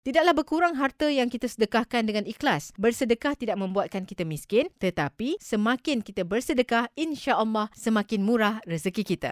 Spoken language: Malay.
Tidaklah berkurang harta yang kita sedekahkan dengan ikhlas. Bersedekah tidak membuatkan kita miskin, tetapi semakin kita bersedekah, insya-Allah semakin murah rezeki kita.